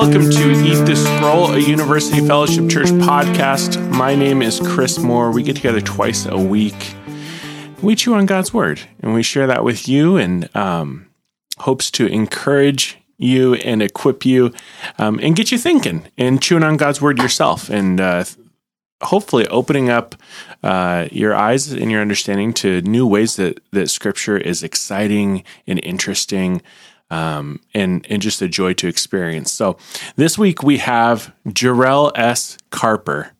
Welcome to Eat the Scroll, a University Fellowship Church podcast. My name is Chris Moore. We get together twice a week. We chew on God's Word and we share that with you and um, hopes to encourage you and equip you um, and get you thinking and chewing on God's Word yourself and uh, hopefully opening up uh, your eyes and your understanding to new ways that, that Scripture is exciting and interesting um, and and just a joy to experience. So this week we have Jarrell S. Carper.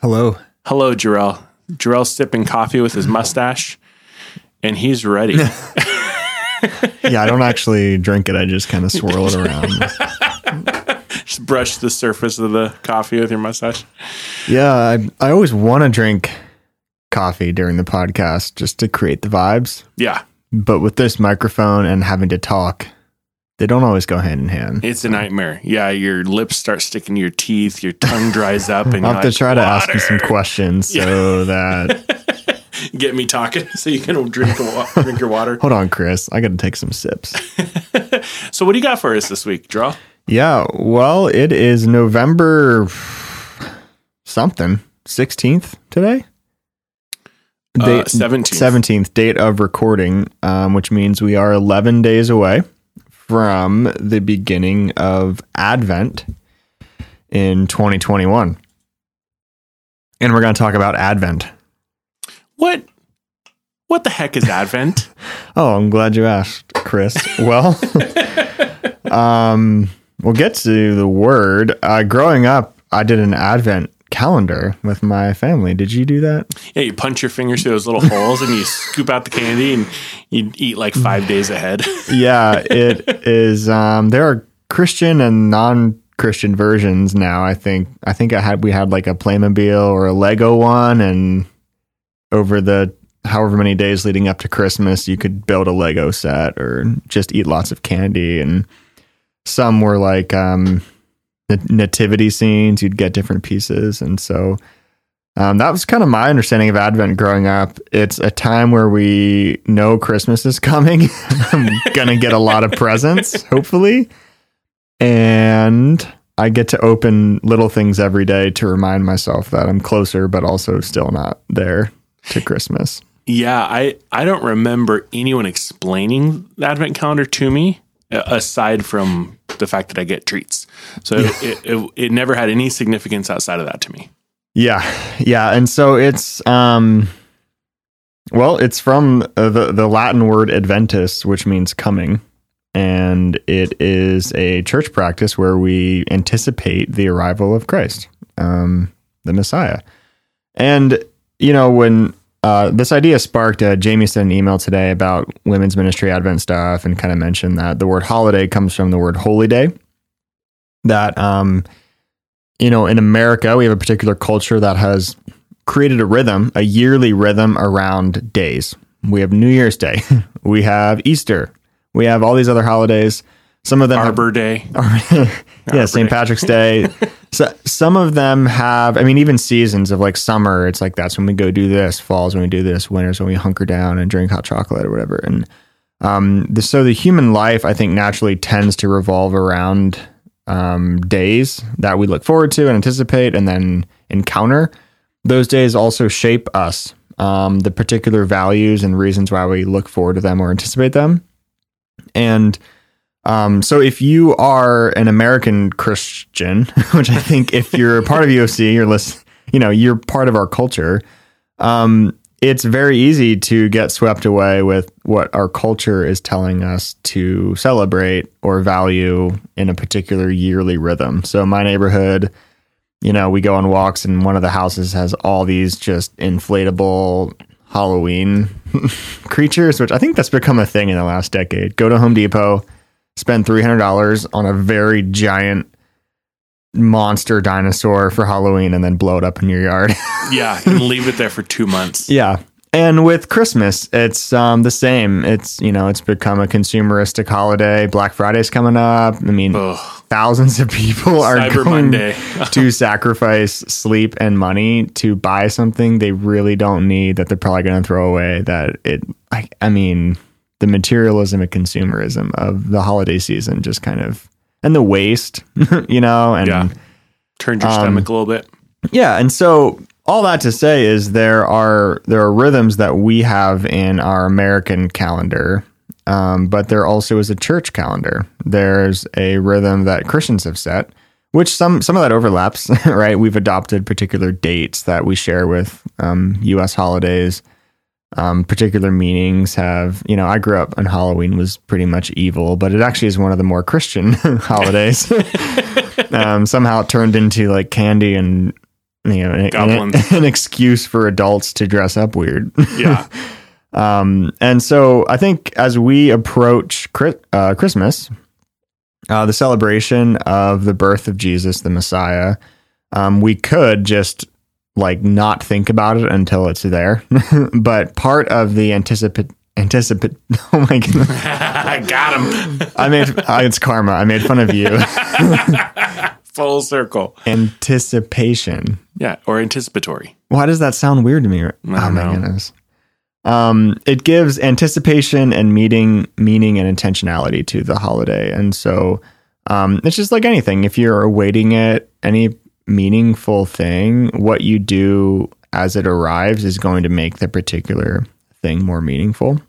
Hello. Hello, Jarrell. Jarrell's sipping coffee with his mustache, and he's ready. yeah, I don't actually drink it. I just kind of swirl it around. just brush the surface of the coffee with your mustache. Yeah, I, I always want to drink coffee during the podcast just to create the vibes. Yeah. But with this microphone and having to talk, they don't always go hand in hand. It's a nightmare. Yeah, your lips start sticking to your teeth, your tongue dries up, and I'll have to like, try to ask you some questions so that get me talking, so you can drink drink your water. Hold on, Chris. I got to take some sips. so, what do you got for us this week, Drew? Yeah, well, it is November something sixteenth today. Date, uh, 17th. 17th date of recording, um, which means we are 11 days away from the beginning of Advent in 2021. And we're going to talk about Advent. What what the heck is Advent? oh, I'm glad you asked, Chris. well, um, we'll get to the word. Uh, growing up, I did an Advent calendar with my family. Did you do that? Yeah, you punch your fingers through those little holes and you scoop out the candy and you eat like five days ahead. yeah, it is. Um, there are Christian and non Christian versions now. I think. I think I had we had like a Playmobil or a Lego one, and over the however many days leading up to Christmas, you could build a Lego set or just eat lots of candy. And some were like um, nativity scenes. You'd get different pieces, and so um, that was kind of my understanding of Advent growing up. It's a time where we know Christmas is coming. I'm gonna get a lot of presents, hopefully, and I get to open little things every day to remind myself that I'm closer, but also still not there to Christmas. Yeah, I I don't remember anyone explaining the Advent calendar to me aside from the fact that I get treats. So it, it, it never had any significance outside of that to me. Yeah, yeah, and so it's um, well, it's from the the Latin word adventus, which means coming, and it is a church practice where we anticipate the arrival of Christ, um, the Messiah, and you know when uh, this idea sparked. Uh, Jamie sent an email today about women's ministry Advent stuff and kind of mentioned that the word holiday comes from the word holy day. That, um, you know, in America, we have a particular culture that has created a rhythm, a yearly rhythm around days. We have New Year's Day, we have Easter, we have all these other holidays. Some of them Arbor have, Day. yeah, St. Patrick's Day. so some of them have, I mean, even seasons of like summer, it's like that's when we go do this. Fall's when we do this. Winter's when we hunker down and drink hot chocolate or whatever. And um, the, so the human life, I think, naturally tends to revolve around um, days that we look forward to and anticipate and then encounter. Those days also shape us, um, the particular values and reasons why we look forward to them or anticipate them. And um, so if you are an American Christian, which I think if you're a part of UFC, you're list, you know, you're part of our culture. Um, it's very easy to get swept away with what our culture is telling us to celebrate or value in a particular yearly rhythm. So my neighborhood, you know, we go on walks and one of the houses has all these just inflatable Halloween creatures, which I think that's become a thing in the last decade. Go to Home Depot, spend $300 on a very giant monster dinosaur for Halloween and then blow it up in your yard. yeah, and leave it there for 2 months. Yeah. And with Christmas, it's um, the same. It's you know, it's become a consumeristic holiday. Black Friday's coming up. I mean, Ugh. thousands of people are Cyber going to sacrifice sleep and money to buy something they really don't need that they're probably going to throw away. That it, I, I mean, the materialism and consumerism of the holiday season just kind of and the waste, you know, and yeah. turned your um, stomach a little bit. Yeah, and so all that to say is there are there are rhythms that we have in our American calendar, um, but there also is a church calendar. There's a rhythm that Christians have set, which some some of that overlaps, right? We've adopted particular dates that we share with um, U.S. holidays. Um, particular meanings have, you know, I grew up and Halloween was pretty much evil, but it actually is one of the more Christian holidays. um, somehow it turned into like candy and, you know, an, an, excuse for adults to dress up weird. Yeah. um, and so I think as we approach uh, Christmas, uh, the celebration of the birth of Jesus, the Messiah, um, we could just like not think about it until it's there. but part of the anticipate anticipate. Oh my god! I got him. I made uh, it's karma. I made fun of you. Full circle. Anticipation. Yeah, or anticipatory. Why does that sound weird to me? oh my know. goodness. Um, it gives anticipation and meeting meaning and intentionality to the holiday, and so um, it's just like anything. If you're awaiting it, any meaningful thing, what you do as it arrives is going to make the particular thing more meaningful.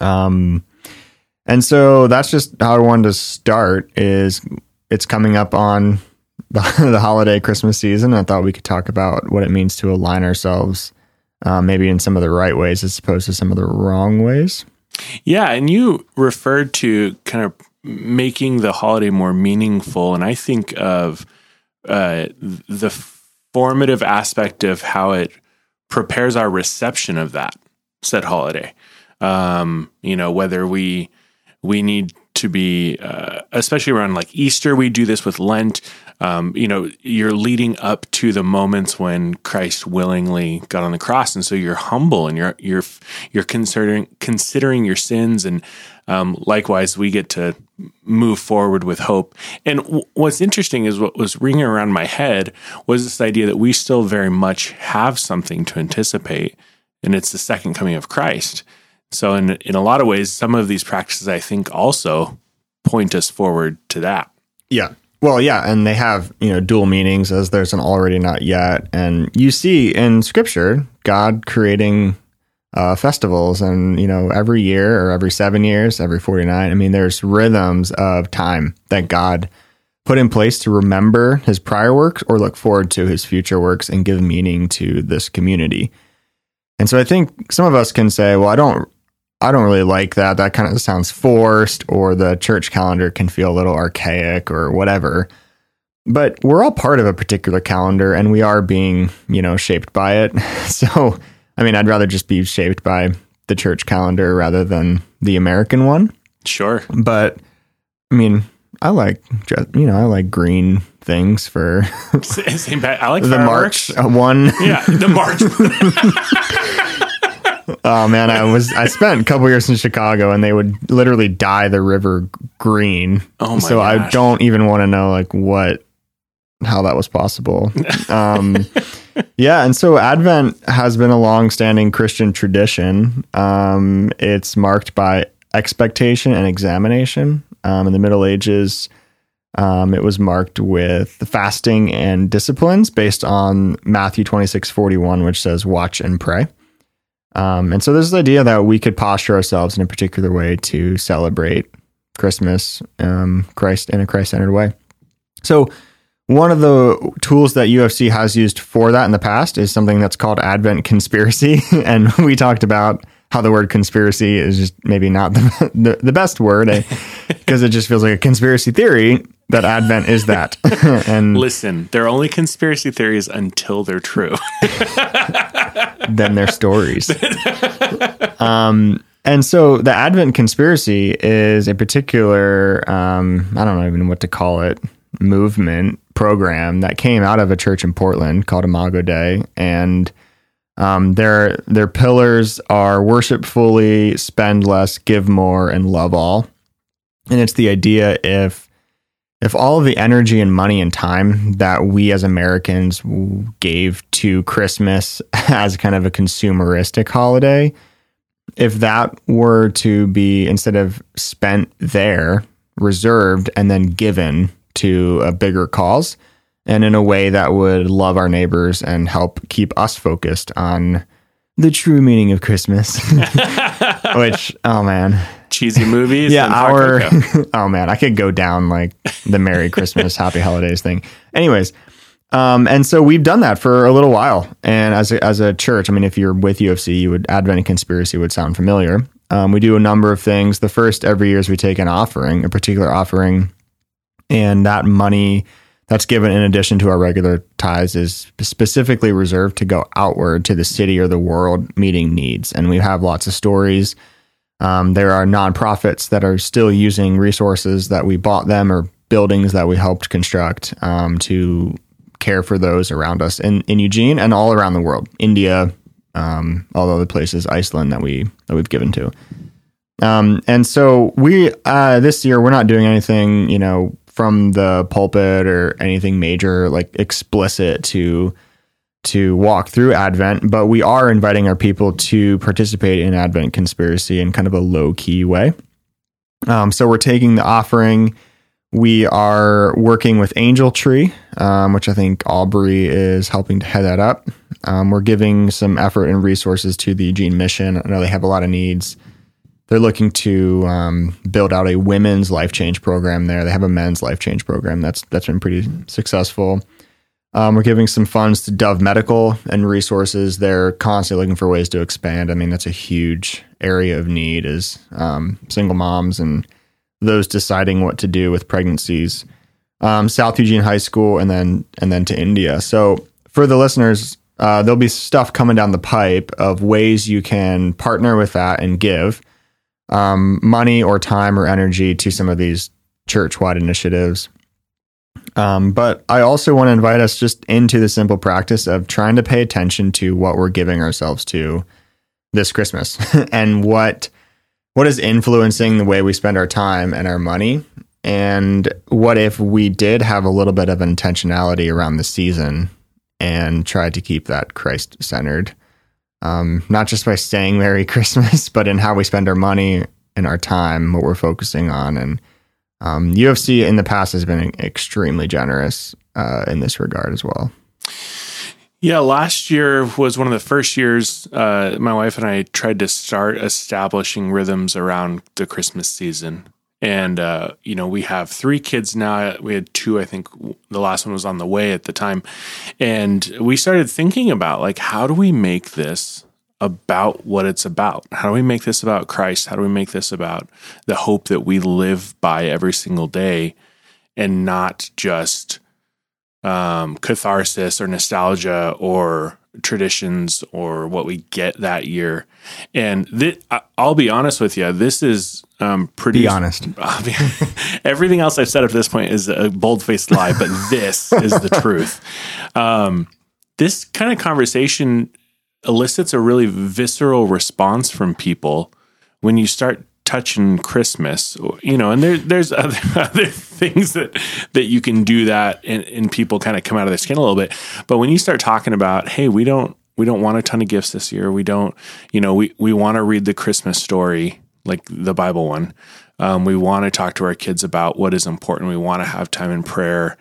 Um, and so that's just how I wanted to start. Is it's coming up on the, the holiday Christmas season. I thought we could talk about what it means to align ourselves, uh, maybe in some of the right ways as opposed to some of the wrong ways. Yeah, and you referred to kind of making the holiday more meaningful, and I think of uh, the formative aspect of how it prepares our reception of that said holiday. Um, you know, whether we we need to be, uh, especially around like Easter, we do this with Lent. Um, you know, you're leading up to the moments when Christ willingly got on the cross, and so you're humble and you're you're you're considering considering your sins, and um, likewise, we get to move forward with hope. And w- what's interesting is what was ringing around my head was this idea that we still very much have something to anticipate, and it's the second coming of Christ. So, in in a lot of ways, some of these practices I think also point us forward to that. Yeah. Well, yeah, and they have you know dual meanings as there's an already not yet, and you see in Scripture God creating uh, festivals. And you know every year or every seven years every 49 i mean there's rhythms of time that god put in place to remember his prior works or look forward to his future works and give meaning to this community. And so i think some of us can say well i don't i don't really like that. That kind of sounds forced or the church calendar can feel a little archaic or whatever. But we're all part of a particular calendar and we are being you know shaped by it. So I mean, I'd rather just be shaped by the church calendar rather than the American one. Sure. But I mean, I like you know, I like green things for same I like the March uh, one. Yeah, the March. oh man, I was I spent a couple years in Chicago and they would literally dye the river green. Oh my So gosh. I don't even want to know like what how that was possible. Um yeah, and so Advent has been a long-standing Christian tradition. Um, it's marked by expectation and examination. Um, in the Middle Ages, um, it was marked with fasting and disciplines based on Matthew twenty-six forty-one, which says, "Watch and pray." Um, and so there's this idea that we could posture ourselves in a particular way to celebrate Christmas, um, Christ in a Christ-centered way. So one of the tools that UFC has used for that in the past is something that's called Advent conspiracy. and we talked about how the word conspiracy is just maybe not the, the, the best word because eh, it just feels like a conspiracy theory that Advent is that. and listen, they're only conspiracy theories until they're true. then they're stories. um, and so the Advent conspiracy is a particular, um, I don't know even what to call it, movement program that came out of a church in Portland called Imago Dei, and um, their their pillars are worship fully, spend less, give more, and love all. And it's the idea if if all of the energy and money and time that we as Americans gave to Christmas as kind of a consumeristic holiday, if that were to be instead of spent there reserved and then given to a bigger cause and in a way that would love our neighbors and help keep us focused on the true meaning of Christmas. Which, oh man. Cheesy movies. yeah, our, oh man, I could go down like the Merry Christmas, Happy Holidays thing. Anyways, um, and so we've done that for a little while. And as a, as a church, I mean, if you're with UFC, you would Advent and Conspiracy would sound familiar. Um, we do a number of things. The first every year is we take an offering, a particular offering, and that money that's given in addition to our regular ties is specifically reserved to go outward to the city or the world meeting needs. And we have lots of stories. Um, there are nonprofits that are still using resources that we bought them or buildings that we helped construct um, to care for those around us in, in Eugene and all around the world, India, um, all the other places, Iceland that we that we've given to. Um, and so we uh, this year we're not doing anything, you know, from the pulpit or anything major like explicit to to walk through Advent, but we are inviting our people to participate in Advent conspiracy in kind of a low key way. Um, so we're taking the offering. We are working with Angel Tree, um, which I think Aubrey is helping to head that up. Um, we're giving some effort and resources to the Eugene Mission. I know they have a lot of needs they're looking to um, build out a women's life change program there. They have a men's life change program that's that's been pretty successful. Um, we're giving some funds to Dove Medical and resources. They're constantly looking for ways to expand. I mean, that's a huge area of need is um, single moms and those deciding what to do with pregnancies. Um, South Eugene High School and then and then to India. So for the listeners, uh, there'll be stuff coming down the pipe of ways you can partner with that and give um, money or time or energy to some of these church wide initiatives. Um, but I also want to invite us just into the simple practice of trying to pay attention to what we're giving ourselves to this Christmas and what what is influencing the way we spend our time and our money. And what if we did have a little bit of intentionality around the season and tried to keep that Christ centered? Um, not just by saying Merry Christmas, but in how we spend our money and our time, what we're focusing on. And um, UFC in the past has been extremely generous uh, in this regard as well. Yeah, last year was one of the first years uh, my wife and I tried to start establishing rhythms around the Christmas season. And, uh, you know, we have three kids now. We had two, I think the last one was on the way at the time. And we started thinking about, like, how do we make this about what it's about? How do we make this about Christ? How do we make this about the hope that we live by every single day and not just um, catharsis or nostalgia or traditions or what we get that year. And th- I'll be honest with you, this is um, pretty be honest. everything else I've said up to this point is a bold faced lie, but this is the truth. Um, this kind of conversation elicits a really visceral response from people when you start touching Christmas, you know, and there, there's other, other things that, that you can do that and, and people kind of come out of their skin a little bit. But when you start talking about, Hey, we don't, we don't want a ton of gifts this year. We don't, you know, we, we want to read the Christmas story like the Bible one. Um, we want to talk to our kids about what is important. We want to have time in prayer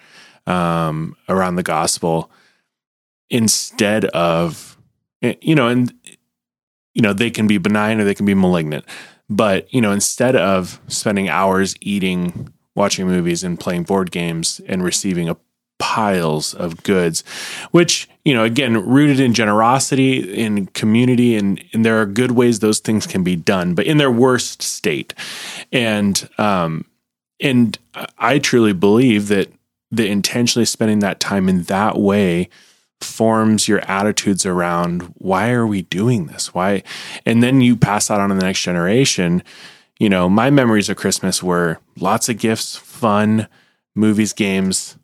um, around the gospel instead of, eh, you know, and, you know, they can be benign or they can be malignant. But, you know, instead of spending hours eating, watching movies, and playing board games and receiving a piles of goods, which, you know, again, rooted in generosity, in community, and, and there are good ways those things can be done, but in their worst state. And, um, and I truly believe that the intentionally spending that time in that way forms your attitudes around why are we doing this? Why? And then you pass that on to the next generation. You know, my memories of Christmas were lots of gifts, fun, movies, games,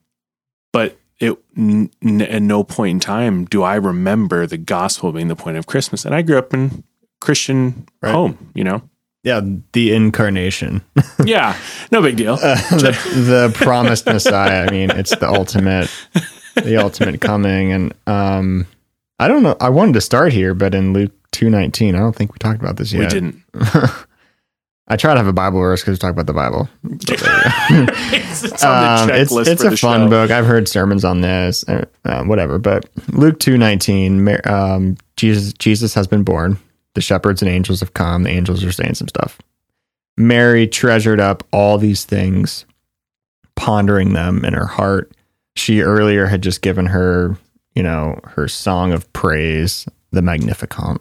but it n- at no point in time do I remember the gospel being the point of Christmas. And I grew up in Christian right. home, you know. Yeah, the incarnation. yeah, no big deal. Uh, the, the promised Messiah. I mean, it's the ultimate, the ultimate coming. And um, I don't know. I wanted to start here, but in Luke two nineteen, I don't think we talked about this yet. We didn't. I try to have a Bible verse because we talk about the Bible. it's, it's Um, it's it's a fun show. book. I've heard sermons on this, uh, uh, whatever. But Luke two nineteen, um, Jesus Jesus has been born. The shepherds and angels have come. The angels are saying some stuff. Mary treasured up all these things, pondering them in her heart. She earlier had just given her, you know, her song of praise, the Magnificat,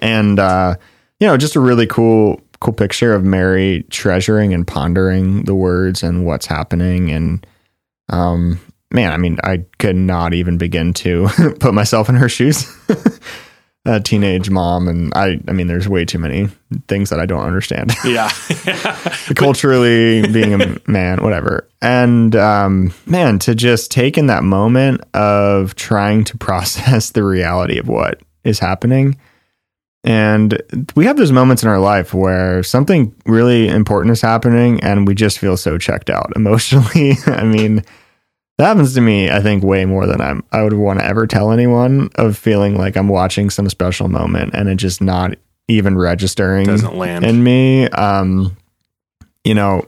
and uh, you know, just a really cool cool picture of Mary treasuring and pondering the words and what's happening. And um, man, I mean, I could not even begin to put myself in her shoes. A teenage mom, and I, I mean, there's way too many things that I don't understand Yeah. culturally being a man, whatever. And um, man, to just take in that moment of trying to process the reality of what is happening. And we have those moments in our life where something really important is happening and we just feel so checked out emotionally. I mean, that happens to me, I think, way more than I'm, I would want to ever tell anyone of feeling like I'm watching some special moment and it just not even registering Doesn't land. in me. Um, you know,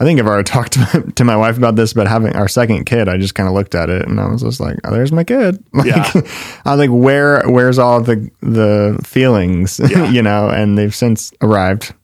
I think I've already talked to my, to my wife about this, but having our second kid, I just kind of looked at it and I was just like, oh, "There's my kid." Like, Yeah. I was like, "Where, where's all the the feelings?" Yeah. you know, and they've since arrived.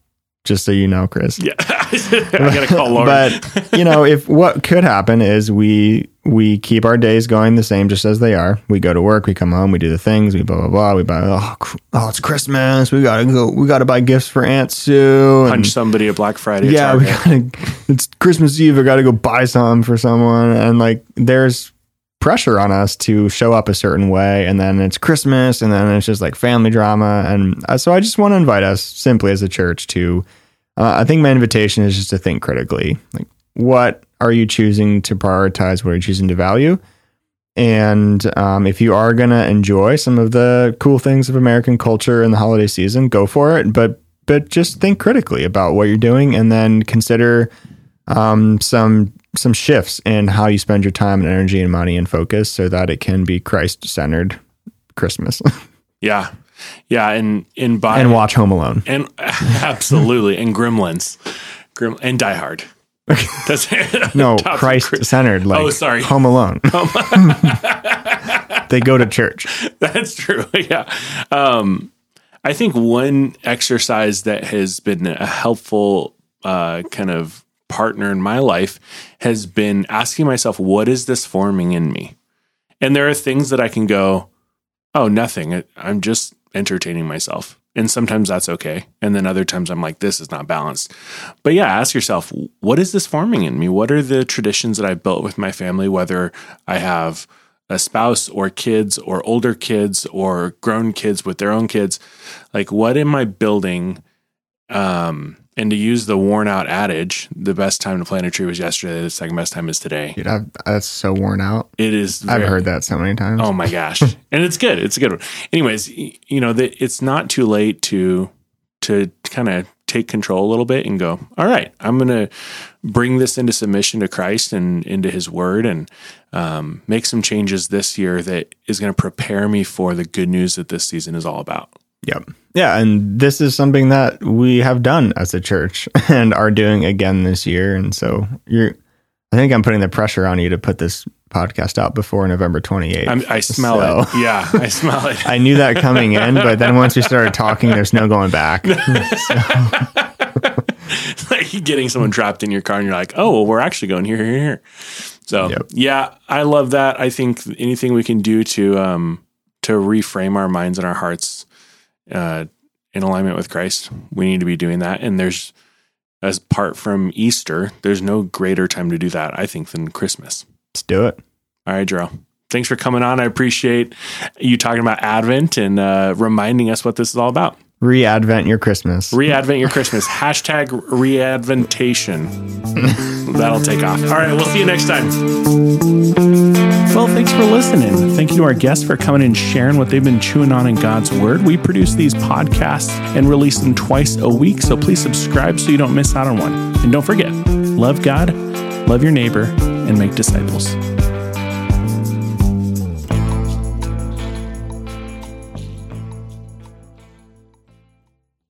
Just so you know, Chris. yeah. I gotta call Lauren. But you know, if what could happen is we we keep our days going the same, just as they are. We go to work, we come home, we do the things, we blah blah blah. We buy oh, oh it's Christmas. We gotta go. We gotta buy gifts for Aunt Sue. and- Punch somebody at Black Friday. yeah, we gotta. It's Christmas Eve. I gotta go buy some for someone, and like there's pressure on us to show up a certain way, and then it's Christmas, and then it's just like family drama, and uh, so I just want to invite us simply as a church to. Uh, I think my invitation is just to think critically, like what are you choosing to prioritize? What are you choosing to value? And um, if you are going to enjoy some of the cool things of American culture in the holiday season, go for it. But but just think critically about what you're doing, and then consider um, some some shifts in how you spend your time and energy and money and focus, so that it can be Christ centered Christmas. Yeah. Yeah. And in by and watch Home Alone. and absolutely and Gremlins, Grim and Die Hard. That's No, Christ centered. Like Oh, sorry. Home Alone. they go to church. That's true. Yeah. Um, I think one exercise that has been a helpful uh, kind of partner in my life has been asking myself, what is this forming in me? And there are things that I can go, oh, nothing. I'm just entertaining myself. And sometimes that's okay. And then other times I'm like, this is not balanced. But yeah, ask yourself, what is this forming in me? What are the traditions that I've built with my family, whether I have a spouse or kids or older kids or grown kids with their own kids? Like, what am I building? Um, and to use the worn out adage, the best time to plant a tree was yesterday, the second best time is today. Dude, I've, that's so worn out. It is. I've heard that so many times. Oh my gosh, and it's good. It's a good one. Anyways, you know, the, it's not too late to to kind of take control a little bit and go. All right, I'm going to bring this into submission to Christ and into His Word, and um, make some changes this year that is going to prepare me for the good news that this season is all about. Yep. Yeah, and this is something that we have done as a church and are doing again this year. And so you're, I think I'm putting the pressure on you to put this podcast out before November 28th. I'm, I smell So- it. Yeah, I smell it. I knew that coming in, but then once we started talking, there's no going back. like getting someone trapped in your car and you're like, oh, well, we're actually going here, here, here. So Yep. yeah, I love that. I think anything we can do to um to reframe our minds and our hearts uh in alignment with Christ, we need to be doing that. And there's as apart from Easter, there's no greater time to do that, I think, than Christmas. Let's do it. All right, Drew. Thanks for coming on. I appreciate you talking about Advent and uh, reminding us what this is all about. Re-advent your Christmas. Readvent your Christmas. Hashtag readventation. That'll take off. All right, we'll see you next time. Well, thanks for listening. Thank you to our guests for coming and sharing what they've been chewing on in God's Word. We produce these podcasts and release them twice a week, so please subscribe so you don't miss out on one. And don't forget, love God, love your neighbor, and make disciples.